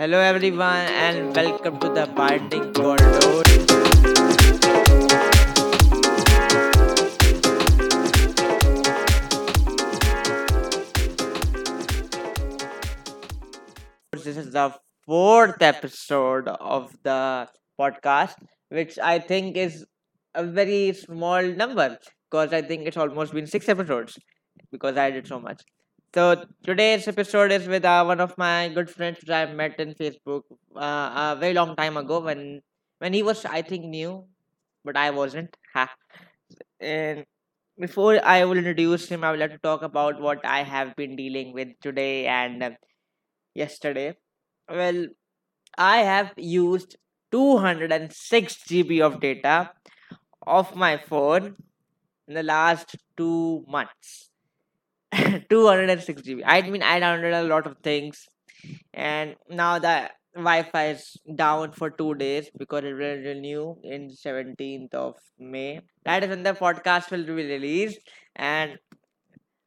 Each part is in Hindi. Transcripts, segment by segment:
Hello everyone and welcome to the Binding Corridor. This is the fourth episode of the podcast, which I think is a very small number because I think it's almost been six episodes because I did so much. So today's episode is with uh, one of my good friends which I met in Facebook uh, a very long time ago when when he was I think new, but I wasn't. Ha. And before I will introduce him, I would like to talk about what I have been dealing with today and uh, yesterday. Well, I have used 206 GB of data of my phone in the last two months. 206 GB. I mean, I downloaded a lot of things, and now the Wi-Fi is down for two days because it will renew in 17th of May. That is when the podcast will be released, and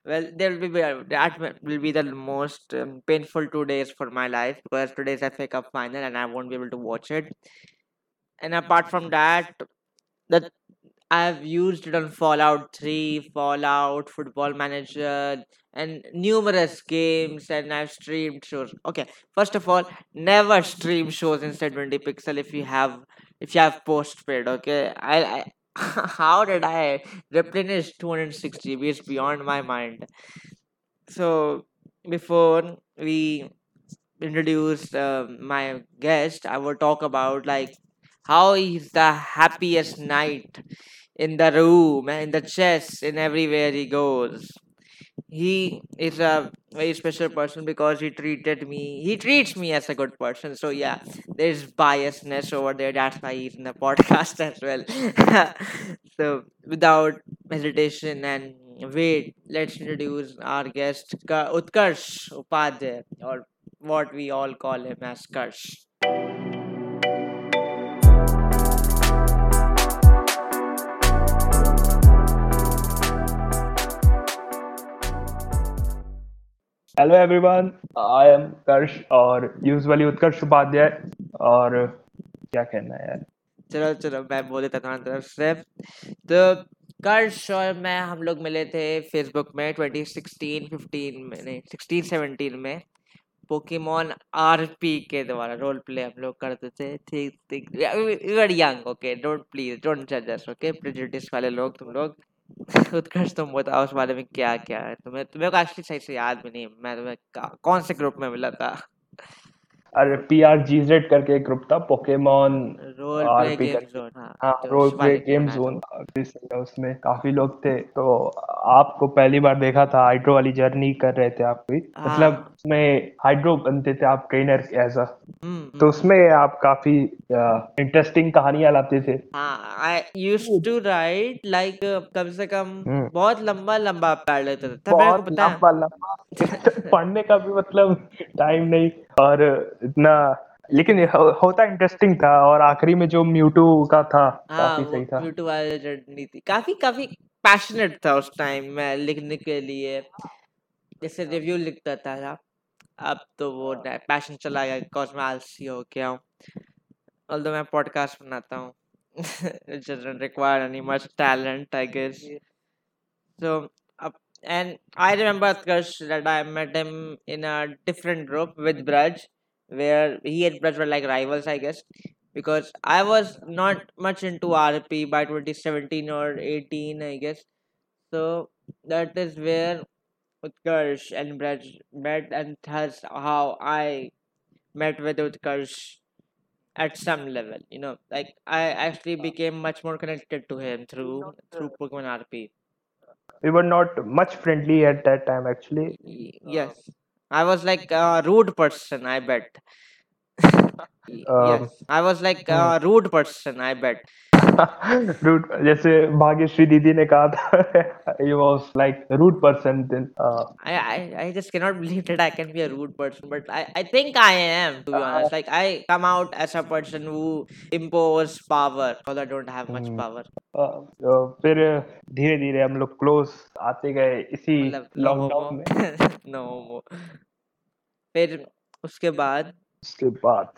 well, there will be that will will be the most um, painful two days for my life because today's FA Cup final, and I won't be able to watch it. And apart from that, the I've used it on Fallout 3, Fallout, Football Manager, and numerous games, and I've streamed shows. Okay, first of all, never stream shows in 720 pixel if you have if you have postpaid. Okay, I, I how did I replenish 206 GB? It's beyond my mind. So before we introduce uh, my guest, I will talk about like how is the happiest night in the room in the chest in everywhere he goes. He is a very special person because he treated me he treats me as a good person. So yeah there's biasness over there. That's why he's in the podcast as well. So without hesitation and wait let's introduce our guest utkarsh upadhyay or what we all call him as karsh hello everyone I am Karsh और यूजुअली उत्कर्ष उपाध्याय और क्या कहना है यार? चलो चलो, मैं बोल देता तुम्हारी तरफ़ से। तो कर्ष और मैं हम लोग मिले थे फेसबुक में 2016 15 में, नहीं 16 17 में। पोकेमोन आरपी के द्वारा रोल प्ले हम लोग करते थे। ठीक ठीक। Young okay don't please don't जज ओके प्रेजुडिस वाले लोग, तुम लोग। उत्कर्ष तुम बताओ उस बारे में क्या क्या है? तुम्हें तुम्हें को एक्चुअली सही से याद भी नहीं मैं तुम्हें कौन से ग्रुप में मिला था? अरे पी आर जी जेड करके एक ग्रुप था Pokemon role play game zone हाँ रोल प्ले गेम जोन उसमें काफ़ी लोग थे तो आपको पहली बार देखा था हाइड्रो वाली जर्नी कर रहे थे आप भी। मतलब हाँ उसमें हाइड्रो बनते थे आप ट्रेनर एज अ तो उसमें आप काफ़ी इंटरेस्टिंग कहानियाँ लाते थे। हाँ I use to write like कम से कम हम्म। बहुत लंबा लंबा पढ़ लेते थे। पढ़ने का भी मतलब टाइम नहीं। और इतना लेकिन हो, होता इंटरेस्टिंग था और आखिरी में जो म्यूटू का था हाँ काफ़ी सही था। म्यूटू वाली जर्नी थी काफ़ी काफ़ी पैशनेट था उस टाइम में लिखने के लिए। जैसे रिव्यू लिखता था अब तो वो पैशन चला गया बिकॉज़ मैं आलसी हो गया हूँ। ऑल्दो मैं पॉडकास्ट बनाता हूँ it doesn't require any much talent I guess So, up and I remember Utkarsh that I met him in a different group with Braj, where he and Braj were like rivals, I guess, because I was not much into RP by 2017 or 18, I guess. So that is where Utkarsh and Braj met, and that's how I met with Utkarsh at some level. You know, like I actually became much more connected to him through through Pokemon RP. We were not much friendly at that time actually Y- Yes, I was like a rude person, I bet. Y- um, Yes, I was like hmm. a rude person, I bet. Rude जैसे भाग्यश्री दीदी ने कहा था ही was like rude person then I I I just can not believe that I can be a rude person but I I think I am to be honest like I come out as a person who impose power so I don't have much power फिर धीरे-धीरे हम लोग क्लोज आते गए इसी लॉकडाउन में। नो no, फिर उसके बाद उसके बाद।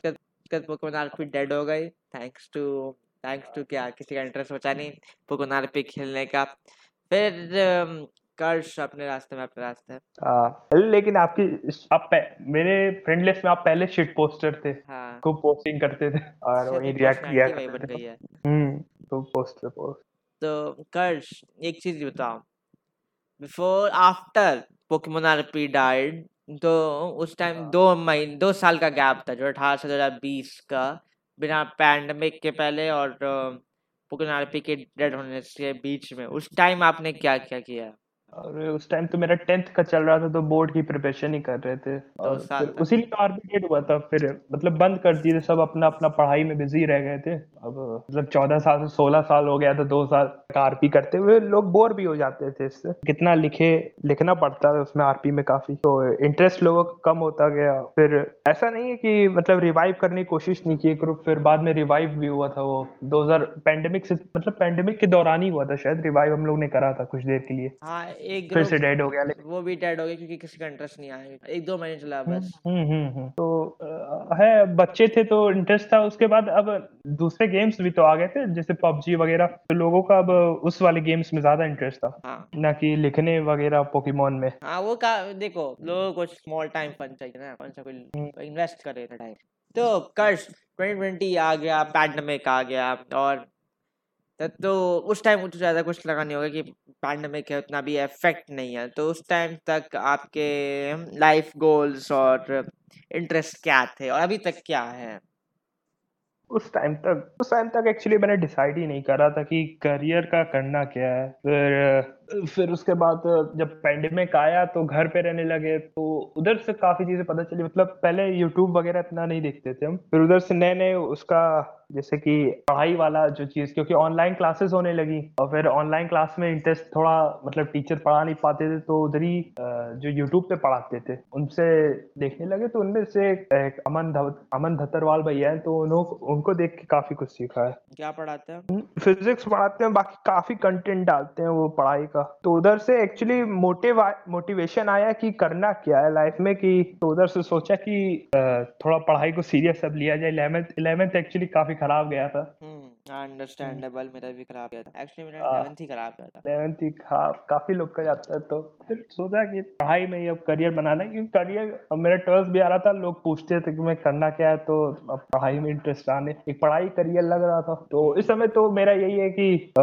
कद पोकेमोन आरपी डेड हो गई थैंक्स टू थैंक्स टू क्या किसी का इंटरेस्ट बचा नहीं पोकेमोन आरपी खेलने का। फिर कर्ष अपने रास्ते में अपने रास्ते हाँ लेकिन आपकी आप पह- मेरे फ्रेंड लिस्ट में आप पहले शिट पोस्टर थे हाँ। खूब पोस्टिंग करते थे और वही रिएक्ट किया करते थे। हम्म तो पोस्टर पोस्ट तो कर्ष एक चीज़ बताओ before after Pokemon RP died तो उस टाइम हाँ। दो महीने दो साल का गैप था जो अठारह से दो हज़ार बीस का। बिना पैंडमिक के पहले और पुकनारपी के डेड होने के बीच में, उस टाइम आपने क्या क्या किया? और उस टाइम तो मेरा टेंथ का चल रहा था तो बोर्ड की प्रिपरेशन ही कर रहे थे। और उसी तो आर्बिट्रेट हुआ था फिर मतलब बंद कर दिए थे सब अपना अपना पढ़ाई में बिज़ी रह गए थे। अब मतलब चौदह साल से सोलह साल हो गया था दो साल आरपी करते हुए लोग बोर भी हो जाते थे इससे। कितना लिखे लिखना पड़ता है उसमें आरपी में काफ़ी। तो इंटरेस्ट लोगों का कम होता गया। फिर ऐसा नहीं है कि मतलब रिवाइव करने की कोशिश नहीं की ग्रुप फिर बाद में रिवाइव भी हुआ था वो। 2000 पैंडेमिक से मतलब पैंडेमिक के दौरान ही हुआ था शायद रिवाइव हम लोग ने करा था कुछ देर के लिए। हाँ एक फिर से डेड हो गया लेकिन वो भी डेड हो गया क्योंकि किसी का इंटरेस्ट नहीं आया। एक दो महीने चला बस। हम्म हम्म हम्म। तो है बच्चे थे तो इंटरेस्ट था उसके बाद अब दूसरे गेम्स भी तो आ गए थे जैसे पबजी वगैरह। तो लोगों का अब उस वाले गेम्स में ज़्यादा इंटरेस्ट था हाँ। ना कि लिखने वगैरह पोकेमोन में। हाँ वो का देखो लोगों को स्मॉल टाइम फन चाहिए ना कौन सा कोई इन्वेस्ट करे टाइम तो कर्ष 2020 आ गया पैंडमिक आ गया और तो उस टाइम उतना ज़्यादा कुछ लगा नहीं होगा कि पैंडमिक है, उतना भी इफ़ेक्ट नहीं है। तो उस टाइम तक आपके लाइफ गोल्स और इंटरेस्ट क्या थे और अभी तक क्या है? उस टाइम तक, उस टाइम तक एक्चुअली मैंने डिसाइड ही नहीं करा था कि करियर का करना क्या है। फिर फिर उसके बाद जब पेंडेमिक आया तो घर पे रहने लगे तो उधर से काफ़ी चीज़ें पता चली। मतलब पहले यूट्यूब वगैरह इतना नहीं देखते थे हम। फिर उधर से नए नए उसका जैसे कि पढ़ाई वाला जो चीज़ क्योंकि ऑनलाइन क्लासेस होने लगी। और फिर ऑनलाइन क्लास में इंटरेस्ट थोड़ा मतलब टीचर पढ़ा नहीं पाते थे तो उधर ही जो यूट्यूब पे पढ़ाते थे उनसे देखने लगे। तो उनमें से एक, अमन धव, अमन धतरवाल भैया हैं तो उनको देख के काफ़ी कुछ सीखा है। क्या पढ़ाते हैं? फिजिक्स पढ़ाते हैं बाकी काफ़ी कंटेंट डालते हैं वो पढ़ाई का। तो उधर से एक्चुअली मोटिव मोटिवेशन आया कि करना क्या है लाइफ में कि तो उधर से सोचा कि थोड़ा पढ़ाई को सीरियस अब लिया जाए। इलेवेंथ इलेवेंथ एक्चुअली काफ़ी खराब गया था। हम्म अंडरस्टैंडेबल मेरा भी खराब गया था। एक्चुअली मेरा हाँ। 11th ही खराब गया था। इलेवेंथ ही खराब काफ़ी लोग का जाता है तो। फिर सोचा कि पढ़ाई में ही अब करियर बनाना है क्योंकि करियर अब मेरा ट्वेल्थ भी आ रहा था लोग पूछते थे कि मैं करना क्या है तो अब पढ़ाई में इंटरेस्ट आने एक पढ़ाई करियर लग रहा था। तो इस समय तो मेरा यही है कि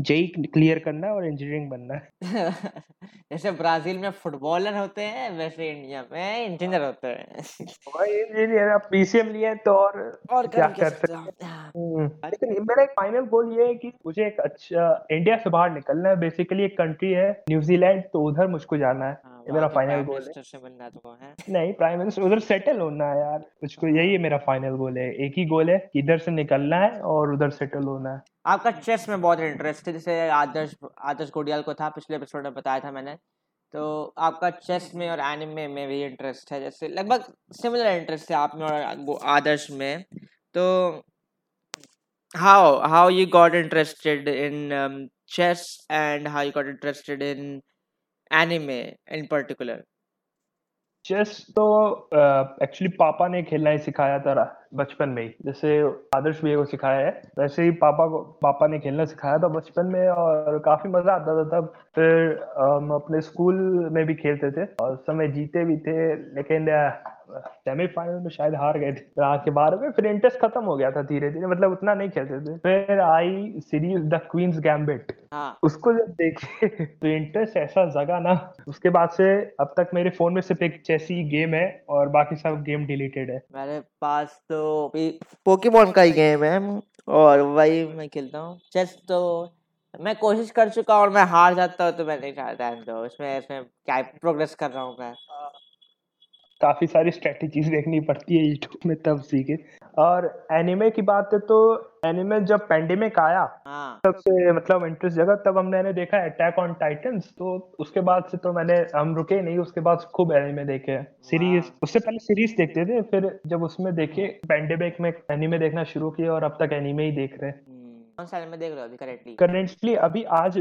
जेई क्लियर करना और इंजीनियरिंग बनना। है जैसे ब्राज़ील में फुटबॉलर होते हैं वैसे इंडिया में इंजीनियर होते हैं। भाई इंजीनियर आप पीसीएम लिए तो और और क्या कर सकते हैं हाँ, हम्म, लेकिन मेरा एक फाइनल गोल ये है कि मुझे एक अच्छा इंडिया से बाहर निकलना है। बेसिकली एक कंट्री है न्यूजीलैंड तो उधर मुझको जाना है। हाँ, ये मेरा फाइनल गोल है। मिलना है है। नहीं प्राइम मिनिस्टर उधर सेटल होना है यार। मुझको यही है मेरा फाइनल गोल है। एक ही गोल है इधर से निकलना है और उधर सेटल होना है। आपका चेस में बहुत इंटरेस्ट है, जैसे आदर्श आदर्श गोडियाल को था, पिछले एपिसोड में बताया था मैंने। तो आपका चेस में और एनिमे में भी इंटरेस्ट है, जैसे लगभग सिमिलर इंटरेस्ट है आप में और आदर्श में। तो how how you got interested in chess and and you got interested in in in particular? Chess तो एक्चुअली uh, पापा ने खेलना ही सिखाया था बचपन में ही। जैसे आदर्श भैया को सिखाया है वैसे ही पापा को पापा ने खेलना सिखाया था बचपन में और काफ़ी मज़ा आता था तब। फिर हम अपने स्कूल में भी खेलते थे और समय जीते भी थे लेकिन सेमीफाइनल में शायद हार गए थे। फिर आके बाहर में फिर इंटरेस्ट खत्म हो गया था धीरे धीरे मतलब उतना नहीं खेलते थे। फिर आई सीरीज़ द क्वींस गैम्बिट। हाँ। उसको जब देखे तो इंटरेस्ट ऐसा जगा ना। उसके बाद से अब तक मेरे फ़ोन में सिर्फ़ एक चेस ही गेम है और बाकी सब गेम डिलीटेड है। मेरे पास तो पोकेमोन का ही गेम है। और वही मैं खेलता हूँ। चेस तो मैं कोशिश कर चुका हूँ और मैं हार जाता हूँ तो मैं नहीं चाहता तो इसमें इसमें क्या प्रोग्रेस कर रहा हूँ मैं? काफ़ी सारी स्ट्रेटेजीज देखनी पड़ती है यूट्यूब में तब सीखे। और एनिमे की बात है तो एनिमे जब पेंडेमिक आया हाँ। तब से मतलब इंटरेस्ट जगह तब हमने देखा अटैक ऑन टाइटंस तो उसके बाद से तो मैंने हम रुके नहीं उसके बाद खूब एनिमे देखे। सीरीज़ उससे पहले सीरीज़ देखते थे फिर जब उसमें देखे पेंडेमिक में एनिमे देखना शुरू किया और अब तक एनिमे ही देख रहे हैं। हम्म, कौन सा एनिमे देख रहे हो अभी करेंटली करेंटली अभी आज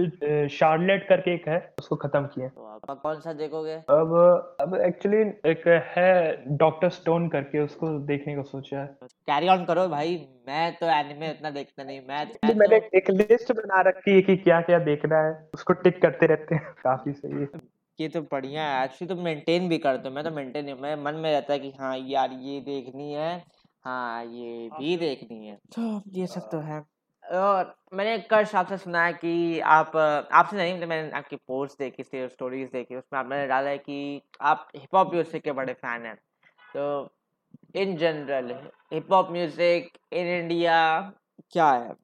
शार्लेट करके एक है उसको खत्म किए तो आप कौन सा देखोगे? अब अब एक्चुअली एक है डॉक्टर स्टोन करके उसको देखने को सोचा है। कैरी ऑन करो भाई मैं तो एनिमे उतना देखता नहीं मैं, मैं मैंने तो एक लिस्ट बना रखी है कि क्या क्या देखना है उसको टिक करते रहते हैं काफ़ी सही है। ये तो बढ़िया है एक्चुअली तो मेंटेन भी करते हो मैं तो मेंटेन नहीं मैं मन में रहता है कि हाँ यार ये देखनी है हाँ ये भी देखनी है। तो ये सब तो है। और मैंने कल आपसे सुना है कि आप, आपसे नहीं मतलब मैंने आपकी पोस्ट देखी थी स्टोरीज देखी, उसमें आपने डाला है कि आप हिप हॉप म्यूज़िक के बड़े फ़ैन हैं। तो in general hip hop music in India क्या है?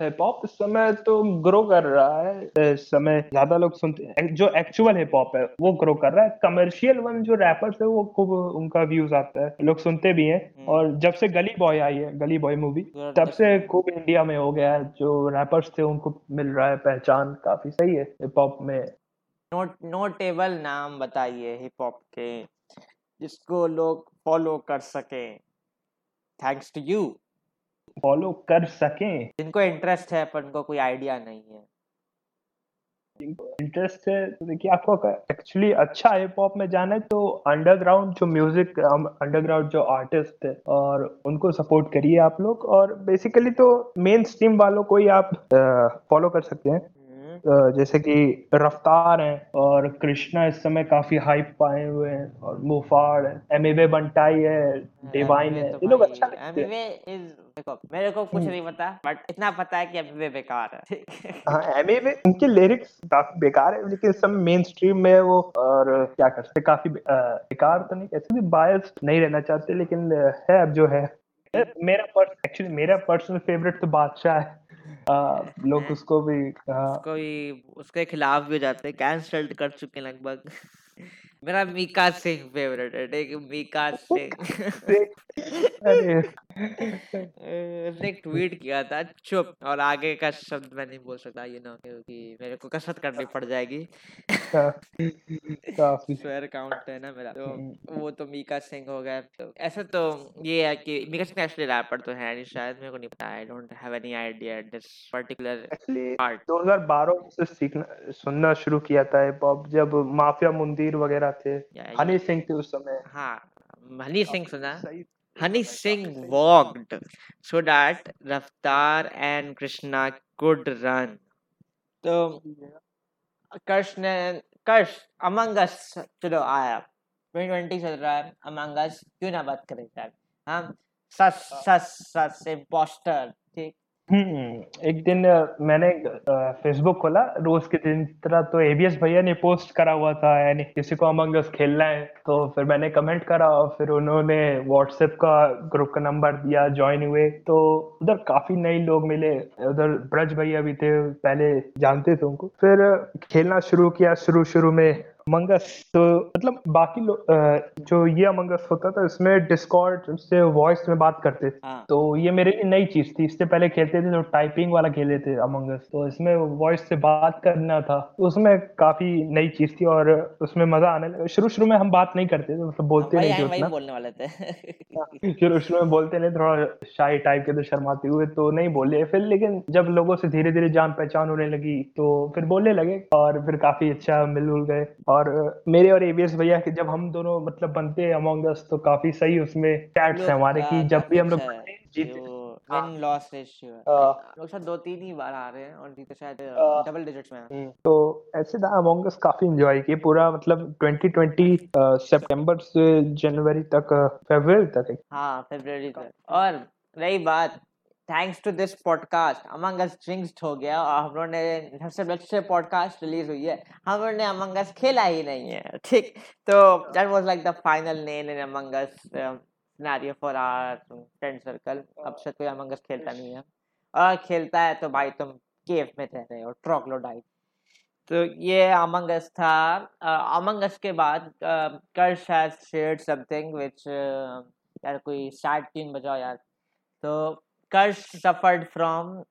हिप हॉप इस समय तो ग्रो कर रहा है। इस समय ज़्यादा लोग सुनते हैं। जो एक्चुअल हिप हॉप है वो ग्रो कर रहा है। कमर्शियल वन जो रैपर्स है वो खूब उनका व्यूज़ आता है। लोग सुनते भी हैं। हम्म। और जब से गली बॉय आई है गली बॉय मूवी तब से खूब इंडिया में हो गया है। जो रैपर्स थे उनको मिल रहा है पहचान काफ़ी। सही है हिप हॉप में। नोट नोटेबल नाम बताइए हिप हॉप के जिसको लोग फॉलो कर सके। थैंक्स टू यू फॉलो कर सकें। जिनको इंटरेस्ट है पर उनको कोई आइडिया नहीं है। इंटरेस्ट है तो देखिए आपको एक्चुअली अच्छा हिप हॉप में जाना है तो अंडरग्राउंड जो म्यूज़िक अंडरग्राउंड जो आर्टिस्ट है और उनको सपोर्ट करिए आप लोग। और बेसिकली तो मेन स्ट्रीम वालों को ही आप फॉलो कर सकते हैं। जैसे कि रफ्तार है और कृष्णा इस समय काफ़ी हाइप पाए हुए हैं और मुफाड़ है। एमिवे बंटाई है डिवाइन है। तो ये लोग अच्छा लगते इज़ देखो मेरे को कुछ हम्म। नहीं पता बट इतना पता है कि एमिवे बेकार है। है हाँ एमिवे उनके लिरिक्स काफ़ी बेकार है लेकिन इस समय मेन स्ट्रीम में है वो और क्या कर सकते काफ़ी बेकार तो नहीं ऐसे भी बायस नहीं रहना चाहते लेकिन है अब जो है। मेरा एक्चुअली मेरा पर्सनल फेवरेट तो बादशाह है। लोग उसको भी हाँ उसको भी उसके खिलाफ भी हो जाते हैं। कैंसल्ड कर चुके हैं लगभग। मेरा मीका सिंह फेवरेट है ठीक मीका सिंह। उसने ट्वीट किया था चुप और आगे का शब्द मैं नहीं बोल सकता ये ना क्योंकि मेरे को कसरत करनी पड़ जाएगी। काफ़ी। स्वेयर काउंट है ना मेरा तो हम्म। वो तो मीका सिंह हो गया तो ऐसा तो ये है कि मीका सिंह एक्चुअली रैपर तो है नहीं शायद मेरे को नहीं पता I don't have any idea this particular part 2012 से सीखना सुनना शुरू किया था हिप हॉप जब माफिया मुंदीर वगैरह थे हनी सिंह थे उस समय। हाँ हनी सिंह सुना। सही Honey Singh walked so that Raftar and Krishna could run. तो कर्ष ने कर्ष अमंग अस चलो आया। 2020 चल रहा है। अमंग अस क्यों ना बात करें यार? हम सस सस सस इम्पोस्टर ठीक? हम्म एक दिन मैंने फेसबुक खोला। रोज के दिन तरह तो एबीएस भैया ने पोस्ट करा हुआ था, यानी किसी को अमंग अस खेलना है। तो फिर मैंने कमेंट करा और फिर उन्होंने व्हाट्सएप का ग्रुप का नंबर दिया ज्वाइन हुए। तो उधर काफ़ी नए लोग मिले। उधर ब्रज भैया भी थे, पहले जानते थे उनको। फिर खेलना शुरू किया शुरू शुरू में अमंगस तो मतलब बाकी लोग जो ये अमंगस होता था इसमें डिस्कॉर्ड से वॉइस में बात करते थे। हाँ। तो ये मेरे लिए नई चीज़ थी इससे पहले खेलते थे तो टाइपिंग वाला खेले थे अमंग अस तो इसमें वॉइस से बात करना था उसमें काफ़ी नई चीज़ थी और उसमें मज़ा आने लगा। शुरू शुरू में हम बात नहीं करते थे मतलब बोलते नहीं थे उतना। बोलने वाले थे। शुरू शुरू में बोलते नहीं थोड़ा शाही टाइप के तो शर्माते हुए तो नहीं बोले फिर लेकिन जब लोगों से धीरे धीरे जान पहचान होने लगी तो फिर बोलने लगे और फिर काफ़ी अच्छा मिलजुल गए। और मेरे और एबीएस भैया के जब हम दोनों मतलब बनते हैं अमंग अस तो काफ़ी सही उसमें चैट्स हैं हमारे की जब भी हम लोग जीते। Win loss ratio. लोग शायद दो तीन ही बार आ रहे हैं और जीते शायद। डबल डिजिट्स में हम्म, तो ऐसे था अमोंग अस काफ़ी एंजॉय किए पूरा मतलब 2020 सितंबर से जनवरी तक फरवरी तक हाँ फरवरी तक और रही बात thanks to this podcast Among Us jinxed हो गया और हम लोगों ने सबसे अच्छे पॉडकास्ट रिलीज़ हुई है। हम लोगों ने अमंग अस खेला ही नहीं है, ठीक? तो that was like the final nail in Among Us scenario for our friend circle अब से कोई अमंग अस खेलता नहीं है। और खेलता है तो भाई तुम केव में रह रहे हो ट्रोग्लोडाइट तो ये अमंग अस था। अमंग अस के बाद Karsh has shared something which यार कोई सैड ट्यून बजाओ यार। तो Karsh suffered from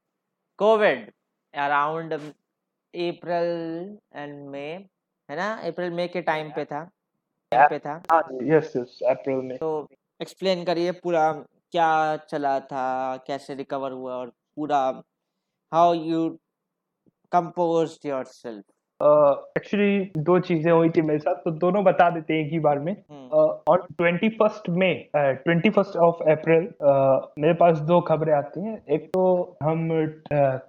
Covid around April and May है ना? अप्रैल मई के टाइम पे था। टाइम पे था। यस यस अप्रैल में तो एक्सप्लेन करिए पूरा क्या चला था कैसे रिकवर हुआ और पूरा how you composed yourself. Actually uh, दो चीज़ें हुई थी मेरे साथ तो दोनों बता देते हैं एक ही बार में। और twenty first May twenty first of April मेरे पास दो खबरें आती हैं। एक तो हम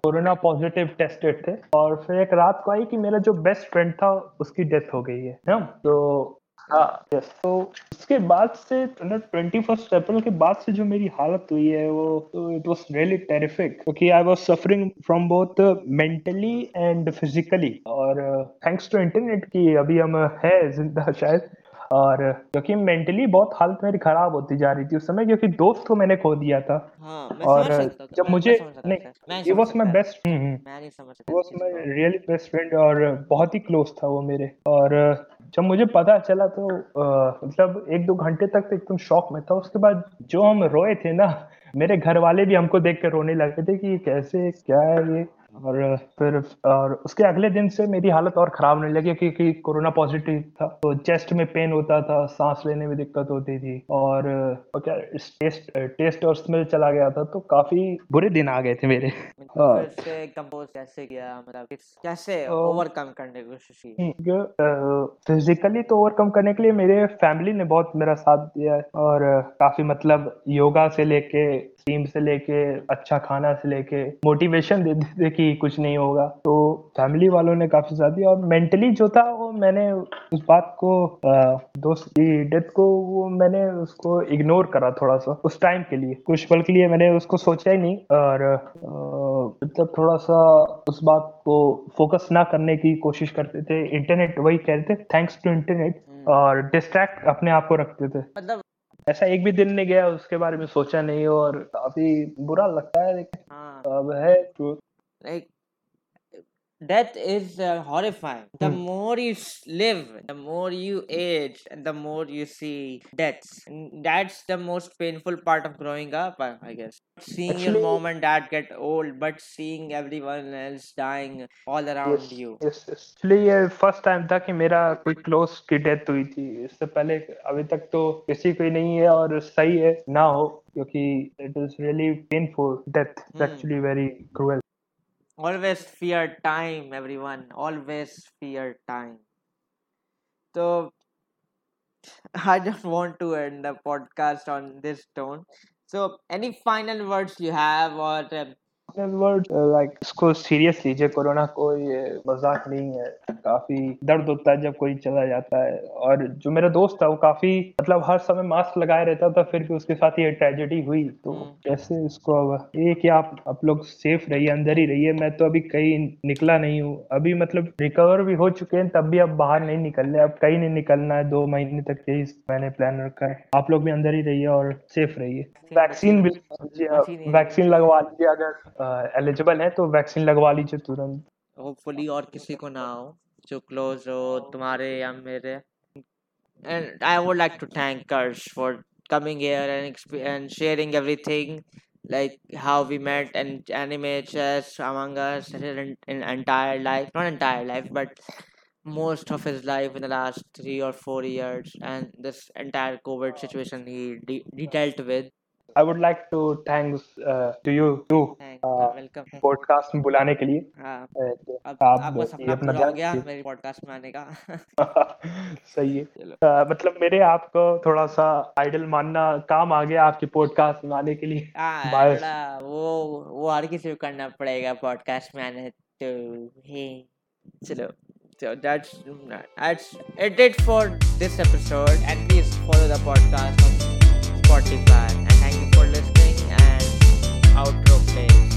कोरोना पॉजिटिव टेस्टेड थे और फिर एक रात को आई कि मेरा जो बेस्ट फ्रेंड था उसकी डेथ हो गई है ना? तो हाँ। यस तो उसके बाद से ट्वेंटी फ़र्स्ट अप्रैल के बाद से जो मेरी हालत हुई है, वो इट वॉज़ रियली टेरिफिक क्योंकि I was suffering from both mentally and physically और थैंक्स टू इंटरनेट की अभी हम, है ज़िंदा शायद। और क्योंकि मेंटली बहुत हालत मेरी खराब होती जा रही थी उस समय क्योंकि दोस्त को मैंने खो दिया था। हाँ मैं और समझ सकता जब मुझे नहीं मैं वॉज़ माई बेस्ट मैं नहीं वो इस रियली बेस्ट फ्रेंड और बहुत ही क्लोज था वो मेरे। और जब मुझे पता चला तो मतलब एक दो घंटे तक तो एकदम शॉक में था। उसके बाद जो हम रोए थे ना मेरे घर वाले भी हमको देख कर रोने लगे थे कि कैसे क्या है ये? और फिर और उसके अगले दिन से मेरी हालत और खराब होने लगी क्योंकि कोरोना पॉजिटिव था। तो चेस्ट में पेन होता था सांस लेने में दिक्कत होती थी और क्या टेस्ट टेस्ट और स्मेल चला गया था तो काफ़ी बुरे दिन आ गए थे मेरे। मतलब हाँ। फिर से कंपोज कैसे किया मतलब कैसे ओवरकम करने की कोशिश की? फिजिकली तो ओवरकम करने के लिए मेरे फैमिली ने बहुत मेरा साथ दिया है और काफ़ी मतलब योगा से लेके टीम से लेके अच्छा खाना से लेके मोटिवेशन दे देते कि कुछ नहीं होगा। तो फैमिली वालों ने काफ़ी साथ दिया और मेंटली जो था वो मैंने उस बात को दोस्त की डेथ को वो मैंने उसको इग्नोर करा थोड़ा सा उस टाइम के लिए। कुछ पल के लिए मैंने उसको सोचा ही नहीं और मतलब थोड़ा सा उस बात को फोकस ना करने की कोशिश करते थे। इंटरनेट वही कहते थे थैंक्स टू इंटरनेट और डिस्ट्रैक्ट अपने आप को रखते थे। मतलब ऐसा एक भी दिन नहीं गया उसके बारे में सोचा नहीं और काफ़ी बुरा लगता है लेकिन हाँ। अब है तो like death is uh, horrifying the Hmm. more you s- live the more you age and the more you see deaths and that's the most painful part of growing up i I guess seeing your Actually- mom and dad get old but seeing everyone else dying all around Yes, you yes, yes. Actually ये फर्स्ट टाइम था कि मेरा कोई क्लोज की डेथ हुई थी इससे पहले अभी तक तो किसी की नहीं है और सही है ना हो क्योंकि it is really painful death Hmm. Actually very cruel always fear time everyone. Always fear time. So i don't want to end the podcast on this tone. So any final words you have or um, word like इसको सीरियस लीजिए कोरोना कोई मज़ाक नहीं है। काफ़ी दर्द होता है जब कोई चला जाता है। और जो मेरा दोस्त था वो काफ़ी मतलब हर समय मास्क लगाए रहता था फिर भी उसके साथ ये ट्रेजेडी हुई। तो हम्म। कैसे इसको अब ये कि आप आप लोग सेफ़ रहिए अंदर ही रहिए। मैं तो अभी कहीं निकला नहीं हूँ। अभी मतलब रिकवर भी हो चुके हैं तब भी अब बाहर नहीं निकल रहे अब कहीं नहीं निकलना है दो महीने तक यही मैंने प्लान रखा है। आप लोग भी अंदर ही रहिए और सेफ़ रहिए। वैक्सीन भी वैक्सीन लगवा लीजिए अगर एलिजिबल है तो वैक्सीन लगवा लीजिए तुरंत होपफुली और किसी को ना हो जो क्लोज हो तुम्हारे या मेरे would like to thank Karsh for coming here and exp- and sharing everything like how we met and anime chess among us in, in entire life not entire life but most of his life in the last three or four years and this entire covid situation he, de- he dealt with I would like to thanks to you too Uh, podcast में बुलाने के लिए। हाँ। And अब आप आपका सपना अपना पूरा हो गया। मेरे पॉडकास्ट में आने का। सही है। अ, मतलब मेरे आपको थोड़ा सा आइडल मानना काम आ गया आपके पॉडकास्ट में आने के लिए। हाँ. थोड़ा वो वो हर किसी को करना पड़ेगा पॉडकास्ट में आने तो हे। चलो। So that's that's it for this episode. And please follow the podcast on Spotify outro play.